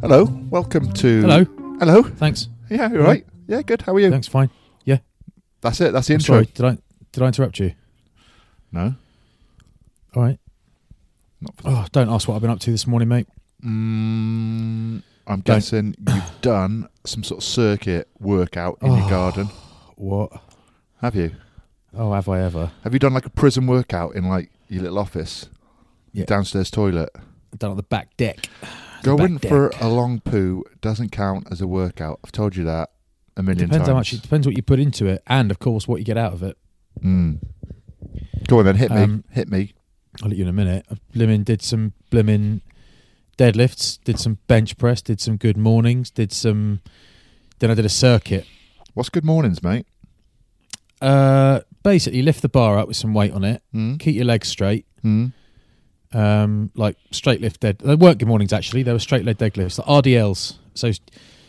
Hello, welcome to. Hello. Hello. Thanks. Yeah, you right? Yeah, good. How are you? Thanks. Fine. Yeah. That's it. That's the I'm intro. sorry. Did I did I interrupt you? No. All right. Not for Oh, don't ask what I've been up to this morning, mate. Mm, I'm guessing you've done some sort of circuit workout in your Oh. garden. What? Have you? Oh, have I ever? Have you done like a prison workout in like your little office? Yeah. Downstairs toilet. Down on the back deck. Going for a long poo doesn't count as a workout. I've told you that a million Depends times. how much. It depends what you put into it, and of course what you get out of it. Mm. Go on then, hit me. Um, hit me. I'll let you in a minute. I blimmin' did some blimmin' deadlifts, did some bench press, did some good mornings, did some. Then I did a circuit. What's good mornings, mate? Uh, basically lift the bar up with some weight on it, Mm. keep your legs straight, Mm. Um, like straight lift dead. They weren't good mornings actually. They were straight leg deadlifts, the RDLs. So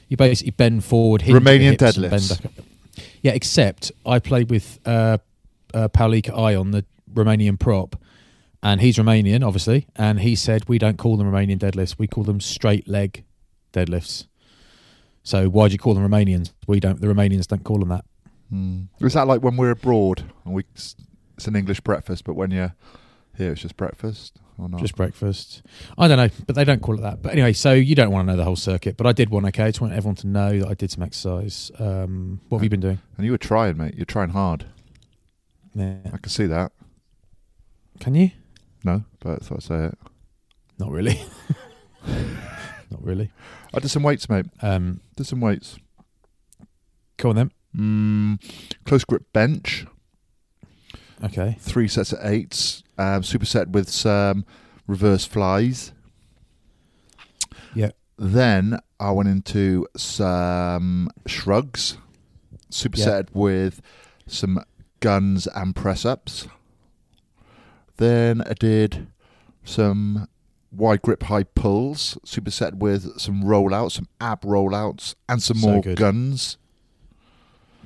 you basically bend forward, hinge Romanian deadlifts. Bend back up. Yeah, except I played with uh, uh, Paulica Ion, the Romanian prop, and he's Romanian, obviously. And he said we don't call them Romanian deadlifts; we call them straight leg deadlifts. So why do you call them Romanians? We don't. The Romanians don't call them that. Mm. Is that like when we're abroad and we? It's an English breakfast, but when you're here, it's just breakfast or not? Just breakfast. I don't know, but they don't call it that. But anyway, so you don't want to know the whole circuit, but I did one. Okay, I just want everyone to know that I did some exercise. Um, what have you been doing? and you were trying, mate. You're trying hard. Yeah. I can see that. Can you? No, but I thought I'd say it. Not really. Not really. I did some weights, mate. Um, Did some weights. go on then. Mm, close grip bench. Okay. Three sets of eights. Um, superset with some reverse flies. Yeah. Then I went into some shrugs. Superset with some guns and press ups. Then I did some wide grip high pulls. Superset with some rollouts, some ab rollouts, and some So more good. guns.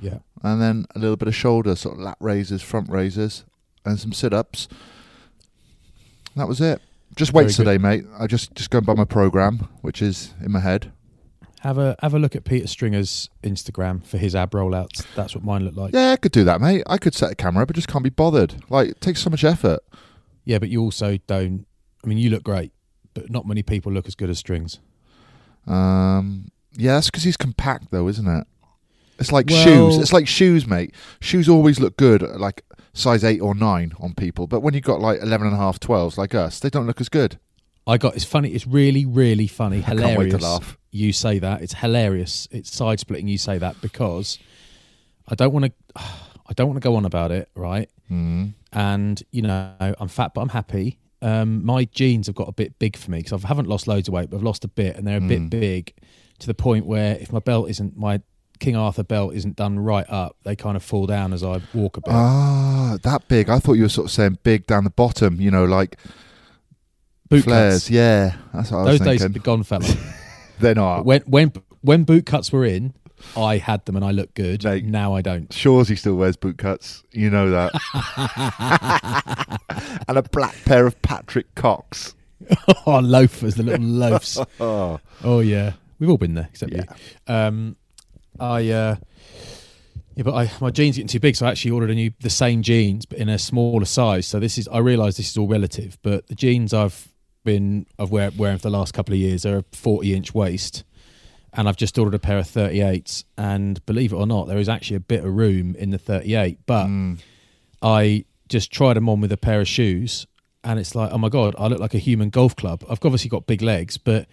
Yeah. And then a little bit of shoulder, sort of lat raises, front raises, and some sit ups. That was it. Just Very weights good. today, mate. I just just going by my program, which is in my head. Have a have a look at Peter Stringer's Instagram for his ab rollouts. That's what mine looked like. Yeah, I could do that, mate. I could set a camera, but just can't be bothered. Like, it takes so much effort. Yeah, but you also don't. I mean, you look great, but not many people look as good as Strings. Um, yeah, that's because he's compact, though, isn't it? It's like Well- shoes. It's like shoes, mate. Shoes always look good, like size eight or nine on people, but when you've got like 11 and a half, 12s like us, they don't look as good. I got it's funny. It's really really funny, can't wait to hilarious. laugh. You say that it's hilarious. It's side splitting. You say that because I don't want to. I don't want to go on about it, right? Mm. And you know, I'm fat, but I'm happy. um, my jeans have got a bit big for me because I haven't lost loads of weight, but I've lost a bit, and they're a bit big to the point where if my belt isn't my King Arthur belt isn't done right up, they kind of fall down as I walk about. Ah, that big. I thought you were sort of saying big down the bottom. You know, like boot flares. cuts. Yeah, that's what I was Those days thinking. have gone, fella. They're not. when when when boot cuts were in, I had them and I looked good. Now I don't. Shorzy still wears boot cuts. You know that. and a black pair of Patrick Cox. oh, loafers, the little loafs. Oh, Oh yeah, we've all been there except Yeah. you. Um, I uh, yeah, but I, my jeans getting too big, so I actually ordered a new the same jeans but in a smaller size. So this is I realise this is all relative, but the jeans I've been I've wear, wearing for the last couple of years are a forty inch waist, and I've just ordered a pair of thirty eights. And believe it or not, there is actually a bit of room in the thirty eight, but I just tried them on with a pair of shoes, and it's like, oh my god, I look like a human golf club. I've obviously got big legs, but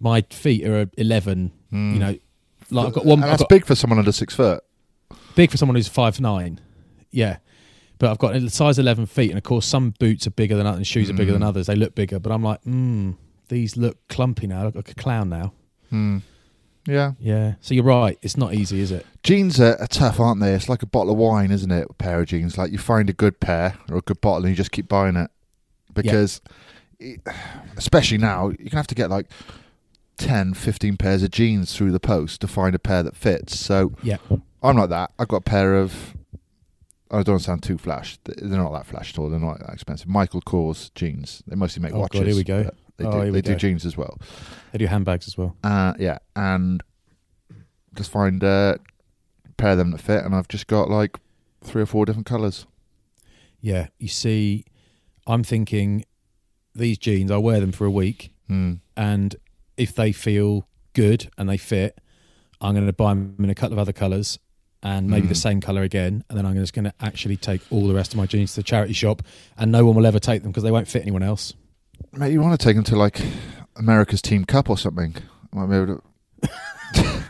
my feet are eleven. You know, like I've got one. and that's got big for someone under six foot. big for someone who's five nine. Yeah, but I've got a size eleven feet, and of course, some boots are bigger than others, and shoes are bigger than others. They look bigger, but I'm like, mm, these look clumpy now. I look like a clown now. Yeah. Yeah. So you're right. It's not easy, is it? Jeans are, are tough, aren't they? It's like a bottle of wine, isn't it? A pair of jeans. Like you find a good pair or a good bottle and you just keep buying it. Because, it- especially now, you're going to have to get like 10, 15 pairs of jeans through the post to find a pair that fits. So Yeah. I'm like that. I've got a pair of. I don't sound too flash. They're not that flash at all. They're not that expensive. Michael Kors jeans. They mostly make watches. Oh, God, here we go. They Oh, do, they do jeans as well. They do handbags as well. Uh, yeah, and just find a pair of them that fit, and I've just got like three or four different colours. Yeah. You see, I'm thinking these jeans. I wear them for a week, Mm. and if they feel good and they fit, I'm going to buy them in a couple of other colours and maybe the Mm. same colour again. And then I'm just going to actually take all the rest of my jeans to the charity shop, and no one will ever take them because they won't fit anyone else. Mate, you want to take them to like America's Team Cup or something? I Might be able to,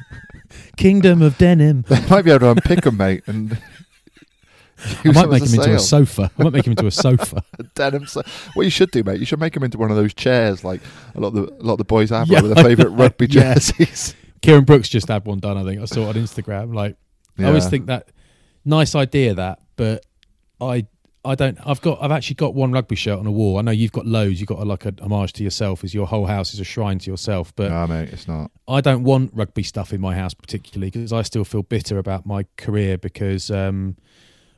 Kingdom of Denim. they might be able to unpick them, mate, and I might make him into a sofa. I might make him into a sofa. denim. So, what you should do, mate, you should make him into one of those chairs, like a lot of the a lot of the boys have, Yeah, like, with their favourite rugby Yeah. jerseys. Kieran Brooks just had one done. I think I saw it on Instagram. Like I always think that nice idea that, but I I don't. I've got I've actually got one rugby shirt on a wall. I know you've got loads. You've got a, like a homage to yourself. Is your whole house is a shrine to yourself, but No, mate, it's not. I don't want rugby stuff in my house particularly because I still feel bitter about my career because um,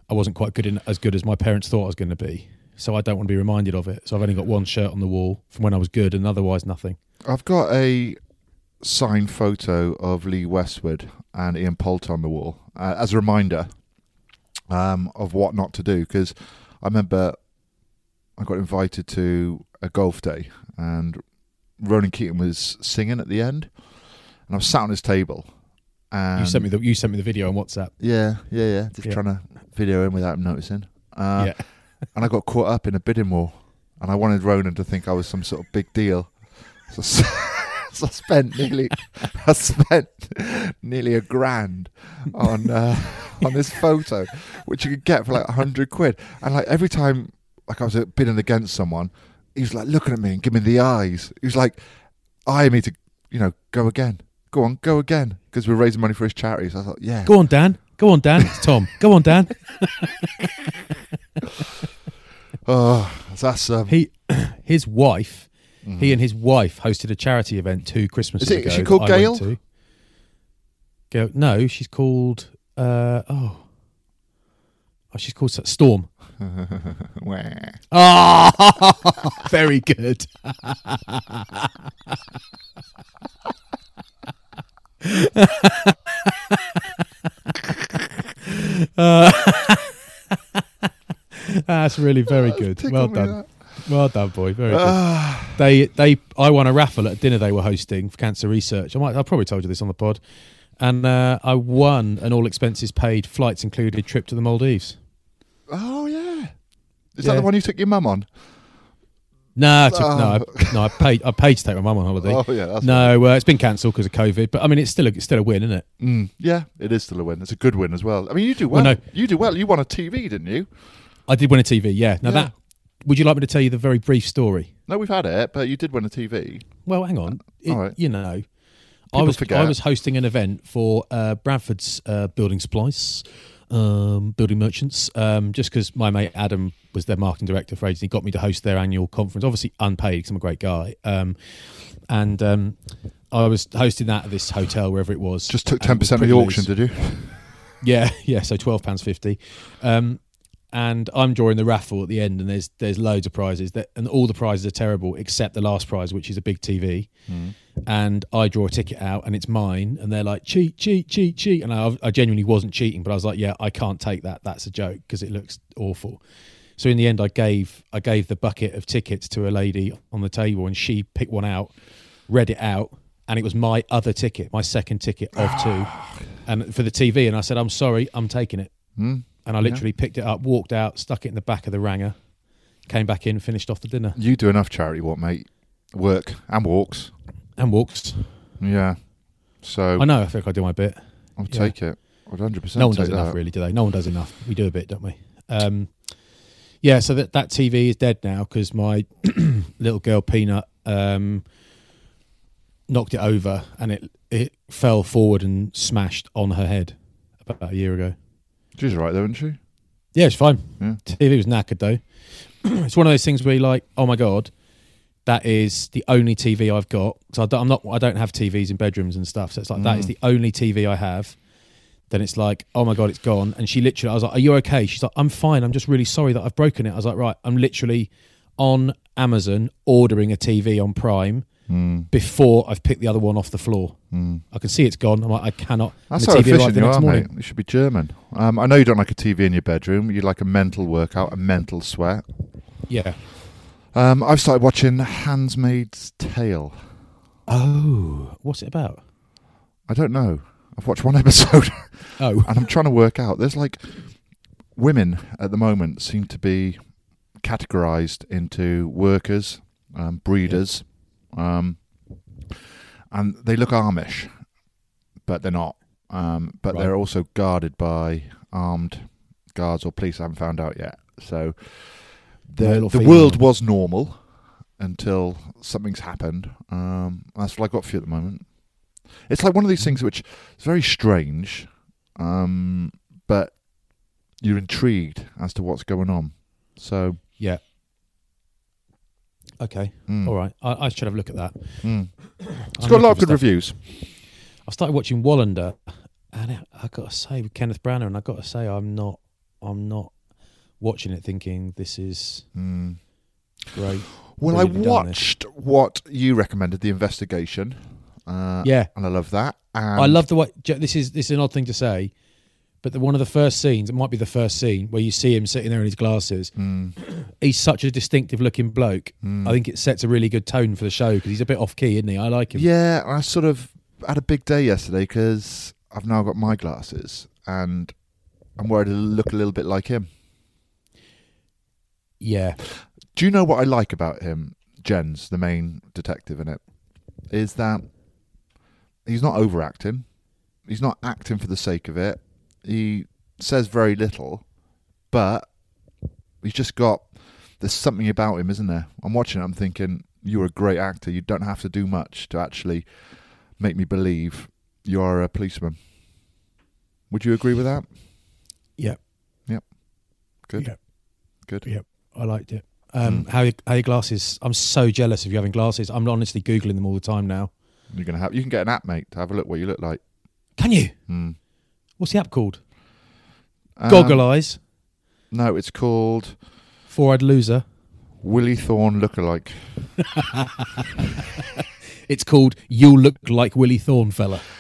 I wasn't quite good in, as good as my parents thought I was going to be. So I don't want to be reminded of it. So I've only got one shirt on the wall from when I was good, and otherwise nothing. I've got a signed photo of Lee Westwood and Ian Poulter on the wall uh, as a reminder um, of what not to do. Because I remember I got invited to a golf day and Ronan Keating was singing at the end, and I was sat on his table. And you sent me the you sent me the video on WhatsApp. yeah, yeah, yeah. Just Yeah. trying to video in without him noticing. Uh, yeah, and I got caught up in a bidding war, and I wanted Ronan to think I was some sort of big deal. So, so I spent nearly, I spent nearly a grand on uh, on this photo, which you could get for like a hundred quid. And like every time, like I was bidding against someone, he was like looking at me and giving me the eyes. He was like eyeing me to, you know, go again, go on, go again, because we're raising money for his charity. So I thought, yeah, go on, Dan. Go on, Dan. It's Tom. Go on, Dan. oh, that's um, He, his wife, he and his wife hosted a charity event two Christmases Is it- ago. is she called Gail? Gail? No, she's called. Uh, oh, oh, she's called Storm. Oh, very good. Uh, that's really very good. Well done. Well done, boy. Very good. Ah. They they I won a raffle at a dinner they were hosting for cancer research. I might I probably told you this on the pod. And uh, I won an all expenses paid, flights included trip to the Maldives. Oh yeah. Is Yeah. that the one you took your mum on? No, I took, no, I, no, I paid. I paid to take my mum on holiday. Oh yeah, that's no, uh, it's been cancelled because of COVID. But I mean, it's still a, it's still a win, isn't it? Mm, yeah, it is still a win. It's a good win as well. I mean, you do well. Well, no. You do well. You won a TV, didn't you? I did win a TV. Yeah. Now Yeah. that would you like me to tell you the very brief story? No, we've had it, but you did win a TV. Well, hang on. It- all right. You know, I was forget. I was hosting an event for uh, Bradford's uh, building supplies, um, building merchants. Um, just because my mate Adam was their marketing director for ages, he got me to host their annual conference. Obviously unpaid because I'm a great guy. Um, and um, I was hosting that at this hotel wherever it was. Just took 10% of the auction, did you? Yeah, yeah. So twelve pounds fifty, um, and I'm drawing the raffle at the end, and there's there's loads of prizes that, and all the prizes are terrible except the last prize, which is a big TV. And I draw a ticket out, and it's mine, and they're like cheat, cheat, cheat, cheat, and I, I genuinely wasn't cheating, but I was like, yeah, I can't take that. That's a joke because it looks awful. So in the end, I gave I gave the bucket of tickets to a lady on the table, and she picked one out, read it out, and it was my other ticket, my second ticket of two, and for the TV. And I said, "I'm sorry, I'm taking it." Hmm. And I literally picked it up, walked out, stuck it in the back of the ranger, came back in, finished off the dinner, You do enough charity work, mate. Work and walks. and walked. Yeah. So I know. I think I do my bit. I'll yeah. take it. I'd hundred percent. No one does enough, that. really, do they? No one does enough. We do a bit, don't we? Um, yeah. So that that TV is dead now because my little girl Peanut um, knocked it over and it it fell forward and smashed on her head about a year ago. She's all right though, isn't she? Yeah, it's fine. Yeah. TV was knackered though. it's one of those things where you're like, oh my god, that is the only TV I've got. So I don't, I'm not, I don't have TVs in bedrooms and stuff. So it's like that is mm. the only TV I have. Then it's like, oh my god, it's gone. And she literally, I was like, are you okay? She's like, I'm fine. I'm just really sorry that I've broken it. I was like, right, I'm literally on Amazon ordering a TV on Prime Hmm. before I've picked the other one off the floor. I can see it's gone. I'm like, I cannot. and That's the how TV efficient the you next are, morning. mate. You should be German. Um, I know you don't like a TV in your bedroom. You like a mental workout, a mental sweat. Yeah. Um, I've started watching *Handmaid's Tale*. Oh, what's it about? I don't know. I've watched one episode, Oh, and I'm trying to work out. There's like women at the moment seem to be categorized into workers, um, breeders, um, and they look Amish, but they're not. Um, but Right. they're also guarded by armed guards or police. I haven't found out yet. So the the world was normal until something's happened. Um, that's what I got for you at the moment. It's like one of these things which is very strange, um, but you're intrigued as to what's going on. So, yeah. Okay, mm, all right. I, I should have a look at that. mm. It's got a lot of good stuff. reviews. I started watching Wallander, and it, I got to say, with Kenneth Branagh, and I got to say, I'm not, I'm not watching it thinking this is Mm. great. Well, I watched what you recommended, the investigation. Uh, Yeah, and I love that. And I love the way. This is this is an odd thing to say, but the, one of the first scenes, it might be the first scene where you see him sitting there in his glasses. Mm, He's such a distinctive looking bloke. mm. I think it sets a really good tone for the show because he's a bit off key, isn't he? I like him. Yeah, I sort of had a big day yesterday because I've now got my glasses and I'm worried to look a little bit like him. yeah. Do you know what I like about him, Jens, the main detective in it? Is that he's not overacting. He's not acting for the sake of it. He says very little, but he's just got there's something about him, isn't there? I'm watching it, I'm thinking, you're a great actor. You don't have to do much to actually make me believe you're a policeman. Would you agree with that? Yeah. Yep. Good. Yeah. Good. Yeah. I liked it. Um, Mm. how, your- how your glasses? I'm so jealous of you having glasses. I'm honestly googling them all the time now. You're gonna have you can get an app, mate, to have a look what you look like. Can you? Hmm. What's the app called? Um, Goggle eyes. No, it's called Four-eyed loser. Willie Thorne lookalike. It's called "You'll Look Like Willie Thorne, fella."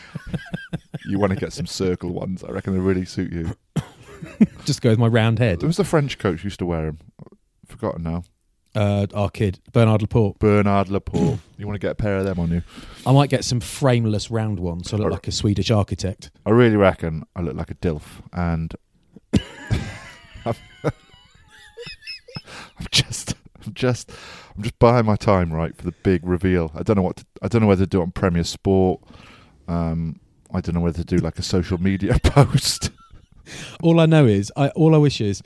You want to get some circle ones? I reckon they really suit you. Just go with my round head. There was the French coach who used to wear them. Forgotten now. Uh, our kid Bernard Laporte. Bernard Laporte. you want to get a pair of them on you? I might get some frameless round ones, so I look Or- like a Swedish architect. I really reckon I look like a dilf, and I'm, I'm just, I'm just, I'm just buying my time right for the big reveal. I don't know what to, I don't know whether to do it on Premier Sport. Um, I don't know whether to do like a social media post. All I know is, I all I wish is,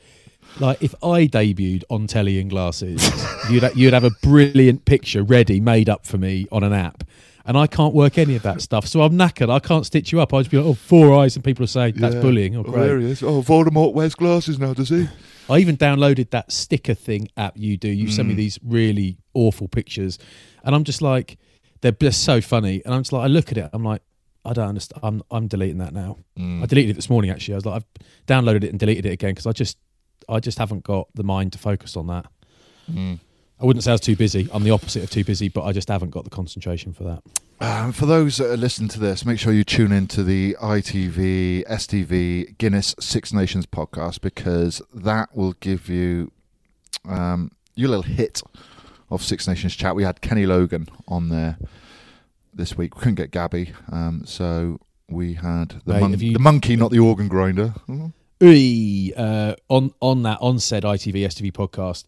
Like if I debuted on telly in glasses, you'd you'd have a brilliant picture ready, made up for me on an app, and I can't work any of that stuff. So I'm knackered. I can't stitch you up. I just be like, oh, four eyes, and people are saying that's Yeah. bullying. Oh, Oh, there he is. Oh, Voldemort wears glasses now, does he? I even downloaded that sticker thing app you do. You Mm. send me these really awful pictures, and I'm just like, they're just so funny. And I'm just like, I look at it, I'm like, I don't understand. I'm I'm deleting that now. Mm. I deleted it this morning. Actually, I was like, I've downloaded it and deleted it again because I just I just haven't got the mind to focus on that. Mm. I wouldn't say I was too busy. I'm the opposite of too busy, but I just haven't got the concentration for that. Um, for those that are listening to this, make sure you tune into the ITV, STV, Guinness Six Nations podcast because that will give you um, your little hit of Six Nations chat. We had Kenny Logan on there this week. We couldn't get Gabby, um, so we had the, Mate, mon- you- the monkey, not the organ grinder. Mhm. Ooh, uh, on on that on said ITV STV podcast,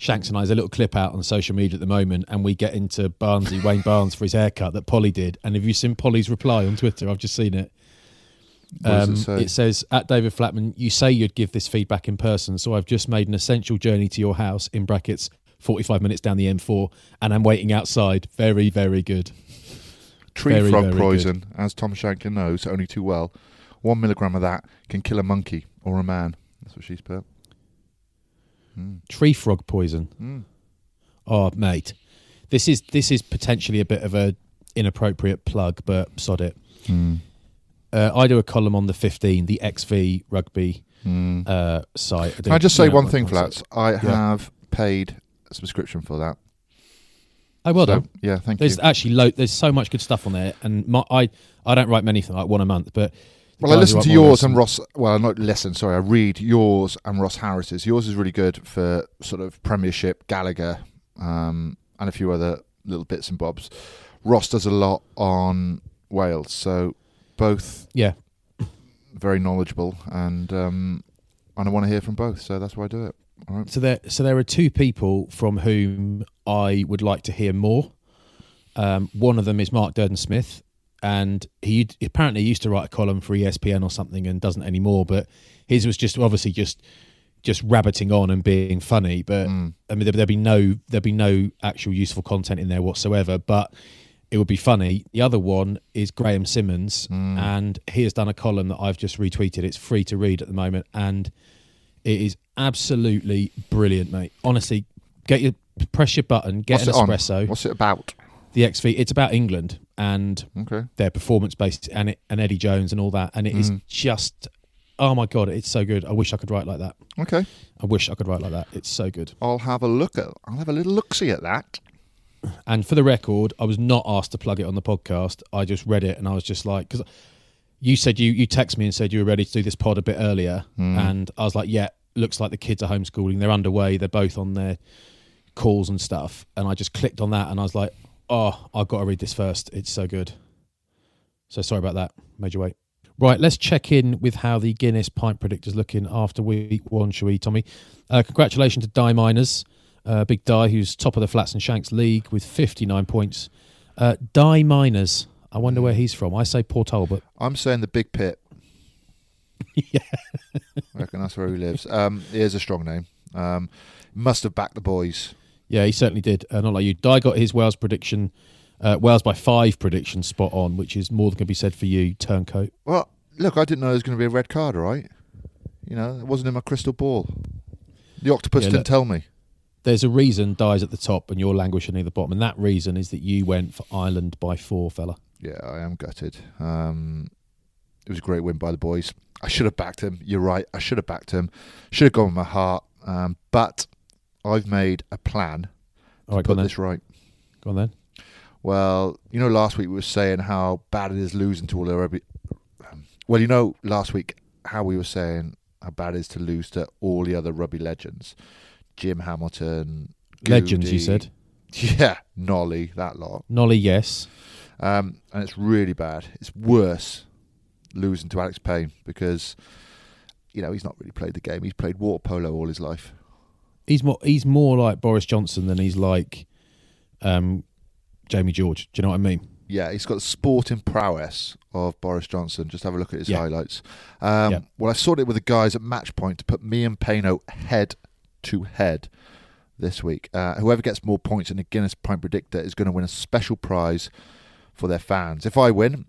Shanks and I has a little clip out on social media at the moment, and we get into Barnesy Wayne Barnes for his haircut that Polly did. And have you seen Polly's reply on Twitter? I've just seen it. Um, it say? says at David Flatman, you say you'd give this feedback in person, so I've just made an essential journey to your house in brackets. 45 minutes down the M4, and I'm waiting outside. Very, very good. Tree very, frog very poison, as Tom Shanklin knows only too well. One milligram of that can kill a monkey or a man. That's what she's put. Tree frog poison. Mm. Oh, mate, this is this is potentially a bit of a inappropriate plug, but sod it. Mm. Uh, I do a column on the 15, the XV rugby Mm. uh, site. Can I just say one thing, Flats? I have paid a subscription for that. Oh, well So, done. Yeah, thank There's you. There's actually lo- there's so much good stuff on there, and my, I I don't write many things like one a month, but Well, I guys who listen write to yours and Ross. Well, not listen. Sorry, I read yours and Ross Harries's. Yours is really good for sort of Premiership, Gallagher, um, and a few other little bits and bobs. Ross does a lot on Wales, so both Yeah, very knowledgeable, and um, and I want to hear from both, so that's why I do it. All right. So there, so there are two people from whom I would like to hear more. Um, one of them is Mark Durden Smith, and he apparently used to write a column for ESPN or something, and doesn't anymore. But his was just obviously just just rabbiting on and being funny. But Mm. I mean, there, there'd be no there'd be no actual useful content in there whatsoever. But it would be funny. The other one is Graham Simmons, Mm. and he has done a column that I've just retweeted. It's free to read at the moment, and it is absolutely brilliant, mate. Honestly, get your press your button, get What's an it on? espresso. What's it about? The XV. It's about England and Okay. their performance based and it, and Eddie Jones and all that, and it is Mhm. just oh my god, it's so good. I wish I could write like that. Okay. I wish I could write like that. It's so good. I'll have a look at. I'll have a little look see at that. And for the record, I was not asked to plug it on the podcast. I just read it and I was just like, because you said you you text me and said you were ready to do this pod a bit earlier, Hmm. and I was like, yeah, looks like the kids are homeschooling. They're underway. They're both on their calls and stuff. And I just clicked on that and I was like, oh, I've got to read this first. It's so good. So sorry about that. Made you wait. Right, let's check in with how the Guinness pint predictor's looking after week one, shall we, Tommy? Uh, congratulations to Dai Miners. Uh, Big Dai, who's top of the Flats and Shanks League with 59 points. Uh, Dai Miners. I wonder where he's from. I say Port Talbot. I'm saying the big pit. yeah. I reckon that's where he lives. Um, he is a strong name. Um, must have backed the boys. Yeah, he certainly did. Uh, not like you. Dai got his Wales prediction, uh, Wales by five prediction spot on, which is more than can be said for you, Turncoat. Well, look, I didn't know there was going to be a red card. right? you know, it wasn't in my crystal ball. The octopus Yeah, didn't look. tell me. There's a reason Dai's at the top and you're languishing near the bottom, and that reason is that you went for Ireland by four, fella. Yeah, I am gutted. Um, it was a great win by the boys. I should have backed him. You're right. I should have backed him. Should have gone with my heart. Um, but I've made a plan All right, to on put then. this right. Go on then. Well, you know, last week we were saying how bad it is losing to all the rugby. um, Well, you know, last week how we were saying how bad it is to lose to all the other rugby legends, Jim Hamilton, Legends, you said. yeah, Nolly, that lot, Nolly, yes. um, and it's really bad. It's worse losing to Alex Payne because you know he's not really played the game. He's played water polo all his life. He's more he's more like Boris Johnson than he's like um, Jamie George. Do you know what I mean? Yeah, he's got the sporting prowess of Boris Johnson. Just have a look at his Yeah. highlights. Um, Yeah. Well, I sorted it with the guys at Matchpoint to put me and Pano head to head this week. Uh, whoever gets more points in the Guinness Pint Predictor is going to win a special prize for their fans. If I win,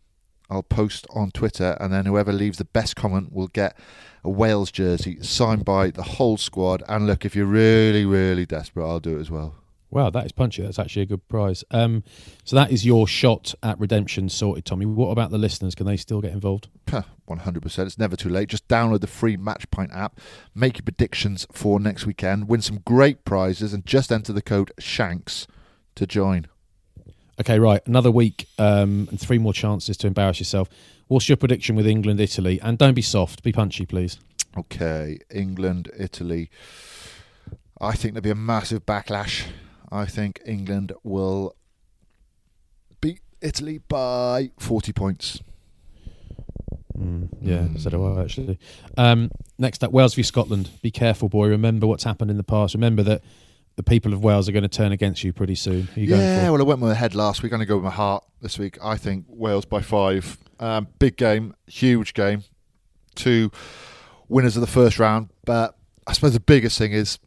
I'll post on Twitter, and then whoever leaves the best comment will get a Wales jersey signed by the whole squad. And look, if you're really, really desperate, I'll do it as well. Wow, that is punchy. That's actually a good prize. Um, so that is your shot at redemption sorted, Tommy. What about the listeners? Can they still get involved? 100%. It's never too late. Just download the free Matchpoint app, make your predictions for next weekend, win some great prizes, and just enter the code SHANKS to join. Okay, right. Another week um, and three more chances to embarrass yourself. What's your prediction with England, Italy? And don't be soft. Be punchy, please. Okay, England, Italy. I think there'll be a massive backlash. I think England will beat Italy by 40 points. Mm, yeah, so do I actually. Um, next up, Wales v Scotland. Be careful, boy. Remember what's happened in the past. Remember that the people of Wales are going to turn against you pretty soon. Are you going Yeah, well, I went with my head last week. I'm going to go with my heart this week. I think Wales by five. Um, big game, huge game. Two winners of the first round. But I suppose the biggest thing is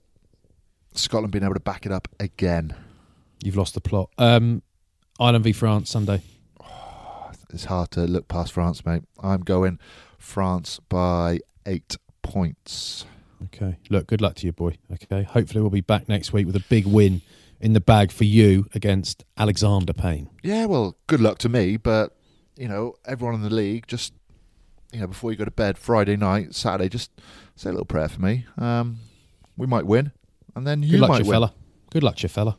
Scotland being able to back it up again. You've lost the plot. Um, Ireland v France Sunday. It's hard to look past France, mate. I'm going France by eight points. Okay. Look, good luck to you, boy. Okay. Hopefully, we'll be back next week with a big win in the bag for you against Alexander Payne. Yeah, well, good luck to me, but you know, everyone in the league, just you know, before you go to bed Friday night, Saturday, just say a little prayer for me. Um, we might win, and then you good luck, might to you, win. fella. Good luck, to you, fella.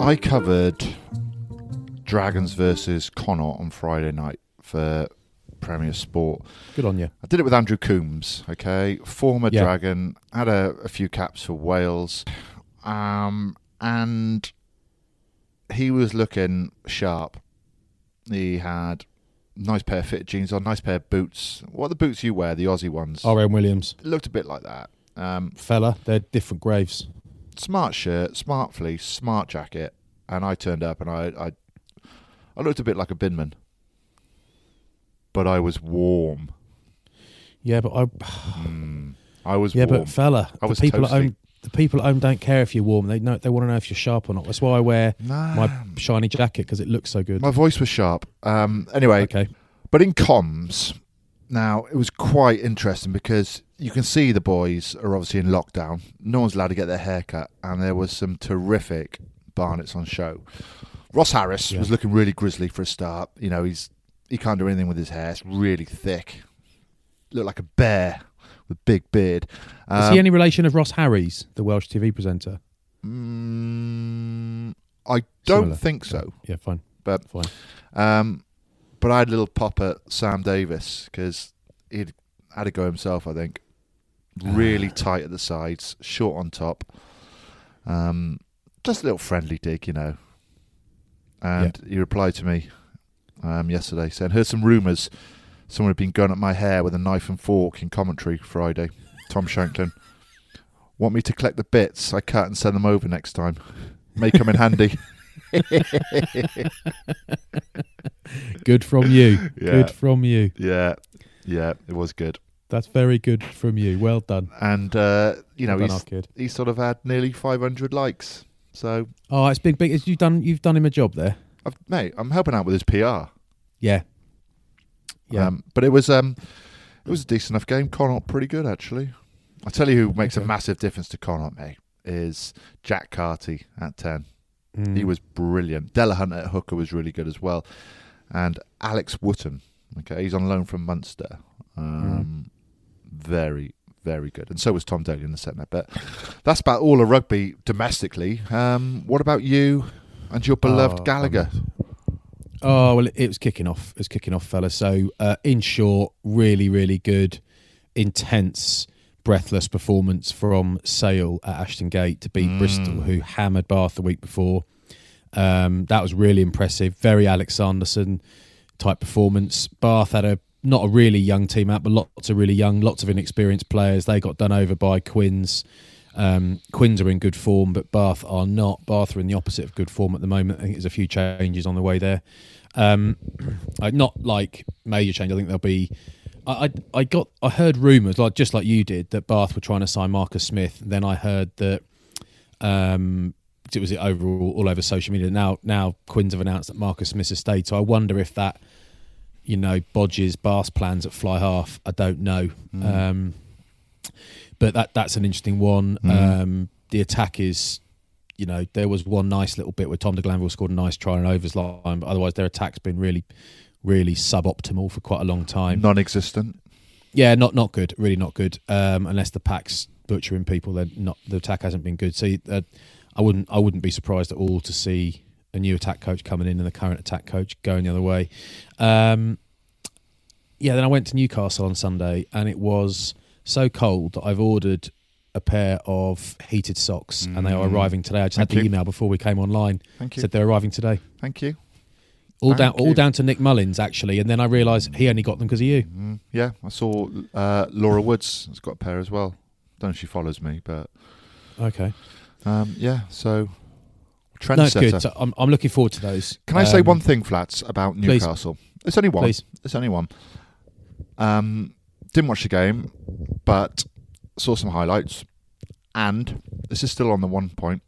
I covered Dragons versus Connacht on Friday night for Premier Sport. Good on you. I did it with Andrew Coombs, okay, former Yeah. Dragon, had a, a few caps for Wales, um, and he was looking sharp. He had nice pair of fitted jeans on, nice pair of boots. What are the boots you wear? The Aussie ones. R.M. Williams. Looked a bit like that. Um, Fella, they're different graves. Smart shirt, smart fleece, smart jacket, and I turned up and I, I, I looked a bit like a binman, but I was warm. Yeah, but I. I was Yeah, warm. but fella, I the was people at home, the people at home don't care if you're warm. They know they want to know if you're sharp or not. That's why I wear Nah. my shiny jacket because it looks so good. My voice was sharp. Um, anyway, okay. but in comms, now it was quite interesting because you can see the boys are obviously in lockdown. No one's allowed to get their hair cut, and there was some terrific Barnets on show. Ross Harris Yeah. was looking really grizzly for a start. You know, he's he can't do anything with his hair. It's really thick. Looked like a bear with big beard. Is Um, he any relation of Ross Harries, the Welsh TV presenter? mm, I don't Similar. think so. Yeah, fine, But fine. Um, but I had a little pop at Sam Davies because he'd had a go himself. I think really tight at the sides, short on top. Um, just a little friendly dig, you know. And he replied to me um, yesterday saying, "Heard some rumours. Someone had been going at my hair with a knife and fork in commentary Friday." Tom Shanklin. Want me to collect the bits I cut and send them over next time? May come in handy. Good from you. Yeah. Good from you. Yeah, yeah, it was good. That's very good from you. Well done. And uh, you know, well done, he's our kid. he sort of had nearly 500 likes. So, Oh, it's been big. You've done. You've done him a job there. I've, mate, I'm helping out with his PR. Yeah. Yeah. Um, but it was um, it was a decent enough game. Connacht pretty good actually. I tell you who makes a massive difference to Connacht, mate, is Jack Carty at 10. Mm. He was brilliant. Delahunt at hooker was really good as well, and Alex Wootton. Okay, he's on loan from Munster. Um, Very, very good, and so was Tom Daly in the centre. But that's about all of rugby domestically. Um, what about you and your beloved Oh, Gallagher? Oh well, it was kicking off. It was kicking off, fella. So, uh, in short, really, really good, intense, breathless performance from Sale at Ashton Gate to beat Bristol, who hammered Bath the week before. Um, that was really impressive. Very Alex Sanderson type performance. Bath had a not a really young team out, but lots of really young, lots of inexperienced players. They got done over by Quins. Um, Quins are in good form, but Bath are not. Bath are in the opposite of good form at the moment. I think there's a few changes on the way there. Um, not like major change. I think there'll be. I, I got I heard rumours like just like you did that Bath were trying to sign Marcus Smith. Then I heard that um, it was it overall all over social media. Now now Quins have announced that Marcus Smith has stayed. So I wonder if that you know bodges Bath's plans at fly half. I don't know. Um, but that that's an interesting one. Um, the attack is, you know, there was one nice little bit where Tom de Glanville scored a nice try on overs line, but otherwise their attack's been really, really suboptimal for quite a long time. Non-existent. Yeah, not not good. Really not good. Um, unless the pack's butchering people, then not the attack hasn't been good. So uh, I wouldn't I wouldn't be surprised at all to see a new attack coach coming in and the current attack coach going the other way. Um, yeah, then I went to Newcastle on Sunday and it was so cold that I've ordered a pair of heated socks and they are arriving today. I just had Mm. The you. email before we came online. Thank you. Said they're arriving today. Thank you. All Thank down, all you. down to Nick Mullins actually, and then I realised he only got them because of you. Mm, yeah, I saw uh, Laura Woods has got a pair as well. Don't know if she follows me, but Okay. um, yeah. So No, good. So I'm, I'm looking forward to those. Can I say Um, one thing, Flats, about please. Newcastle? It's only one. Please. It's only one. Um, didn't watch the game, but saw some highlights. And this is still on the one point.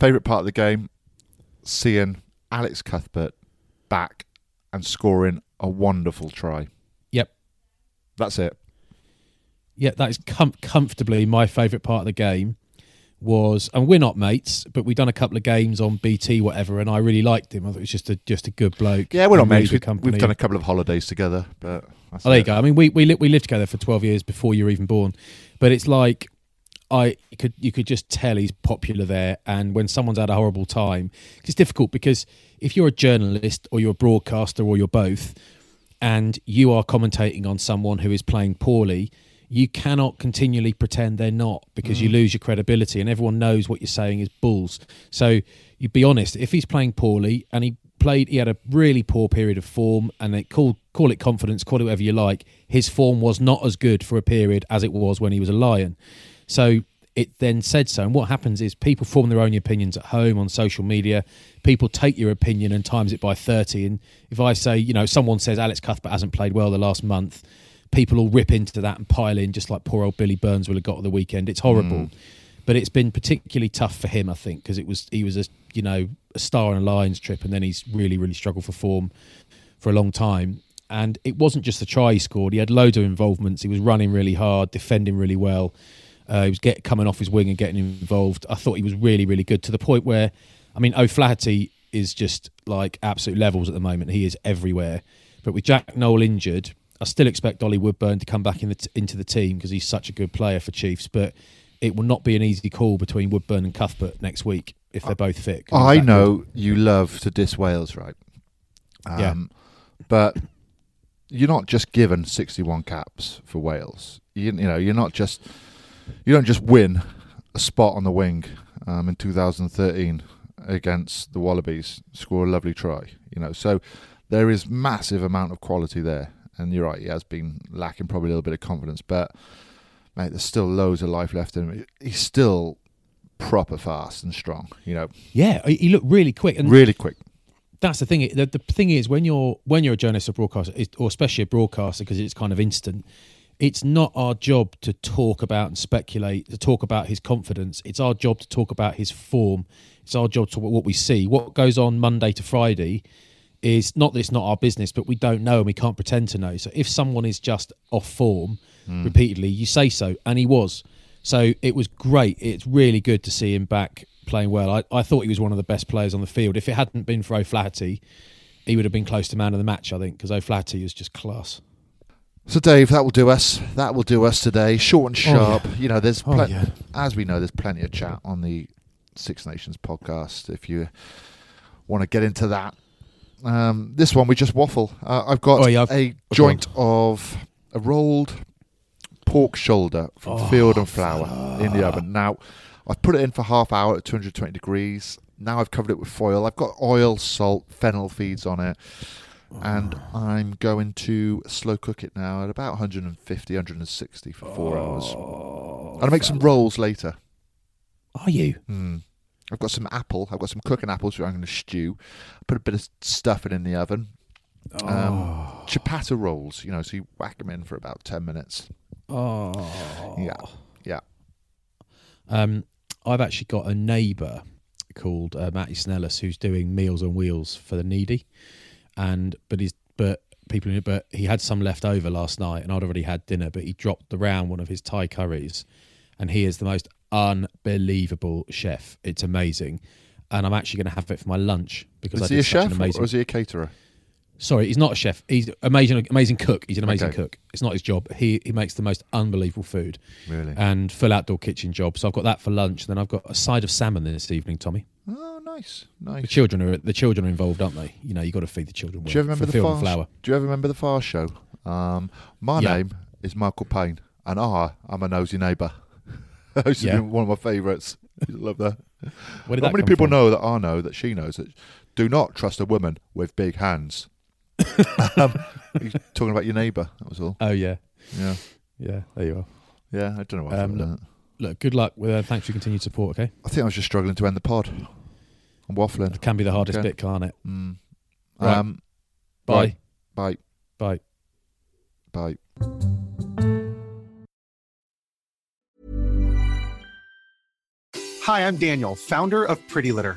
Favorite part of the game: seeing Alex Cuthbert back and scoring a wonderful try. Yep. That's it. Yeah, that is com- comfortably my favourite part of the game. Was and we're not mates, but we've done a couple of games on BT, whatever, and I really liked him. I thought he was just a just a good bloke. Yeah, we're not really mates. We've, we've done a couple of holidays together, but that's Oh, there you go. I mean, we we li- we lived together for twelve years before you were even born, but it's like I could you could just tell he's popular there. And when someone's had a horrible time, it's difficult because if you're a journalist or you're a broadcaster or you're both, and you are commentating on someone who is playing poorly, you cannot continually pretend they're not because you mm. lose your credibility and everyone knows what you're saying is bulls. So you'd be honest, if he's playing poorly and he played he had a really poor period of form and they call call it confidence, call it whatever you like, his form was not as good for a period as it was when he was a lion. So it then said so. And what happens is people form their own opinions at home on social media. People take your opinion and times it by 30. And if I say, you know, someone says Alex Cuthbert hasn't played well the last month, people all rip into that and pile in, just like poor old Billy Burns will have got at the weekend. It's horrible, hmm. but it's been particularly tough for him, I think, because it was he was a you know a star on a Lions trip, and then he's really really struggled for form for a long time. And it wasn't just the try he scored; he had loads of involvements. He was running really hard, defending really well. Uh, he was get coming off his wing and getting involved. I thought he was really really good to the point where, I mean, O'Flaherty is just like absolute levels at the moment. He is everywhere. But with Jack Nowell injured, I still expect Ollie Woodburn to come back in the t- into the team because he's such a good player for Chiefs. But it will not be an easy call between Woodburn and Cuthbert next week if they're both fit. I know you love to diss Wales, right? Um, Yeah. But you're not just given 61 caps for Wales. You, you know, you're not just you don't just win a spot on the wing um, in 2013 against the Wallabies, score a lovely try. You know, so there is massive amount of quality there. And you're right, he has been lacking probably a little bit of confidence, but mate, there's still loads of life left in him. He's still proper fast and strong. You know, Yeah, he looked really quick, and really quick. that's the thing. The, the thing is, when you're when you're a journalist or broadcaster, or especially a broadcaster, because it's kind of instant. It's not our job to talk about and speculate, to talk about his confidence. It's our job to talk about his form. It's our job to what we see. What goes on Monday to Friday is not that it's not our business, but we don't know and we can't pretend to know. So if someone is just off form hmm. repeatedly, you say so, and he was. So it was great. It's really good to see him back playing well. I, I thought he was one of the best players on the field. If it hadn't been for O'Flaherty, he would have been close to man of the match, I think, because O'Flaherty is just class. So, Dave, that will do us. That will do us today. Short and sharp. You know, there's Oh, yeah. as we know, there's plenty of chat on the Six Nations podcast. If you want to get into that, um, this one we just waffle. Uh, I've got Oh, yeah, I've- a go joint of a rolled pork shoulder from Oh, Field and Flower in the oven. Now, I've put it in for half hour at 220 degrees. Now I've covered it with foil. I've got oil, salt, fennel feeds on it. And I'm going to slow cook it now at about 150, 160 for four hours. And I'll make some rolls later. Are you? Mm. I've got some apple. I've got some cooking apples which I'm going to stew. Put a bit of stuffing in the oven. Um, Ciabatta rolls, you know, so you whack them in for about 10 minutes. Oh. Yeah. Yeah. Um, I've actually got a neighbour called uh, Matty Snellis who's doing Meals on Wheels for the needy, and but he's but people but he had some left over last night, and I'd already had dinner, but he dropped around one of his Thai curries, and he is the most unbelievable chef. It's amazing. And I'm actually going to have it for my lunch because Is I he a did such an chef amazing. or is he a caterer? Sorry, he's not a chef. He's amazing, amazing cook. He's an amazing Okay. cook. It's not his job. He he makes the most unbelievable food Really? and full outdoor kitchen job. So I've got that for lunch. Then I've got a side of salmon this evening, Tommy. Oh, nice. nice. The children are the children are involved, aren't they? You know, you got to feed the children. Well Do you ever remember the far flour. Do you ever remember the Fast Show? Um, my Yeah. name is Michael Payne, and I am a nosy neighbour. that used to Yeah. one of my favourites. Love that. Where How many people from? know that I know that she knows that? Do not trust a woman with big hands. um, he's talking about your neighbour. That was all. Oh yeah, Yeah, yeah. There you are. yeah. I don't know. Why I, Um, look- that. Look, good luck with. Uh, thanks for your continued support. Okay, I think I was just struggling to end the pod. I'm waffling. it can be the hardest Okay. bit, can't it? Mm. Right. Um, Bye, Right. bye. bye. Bye. Hi, I'm Daniel, founder of Pretty Litter.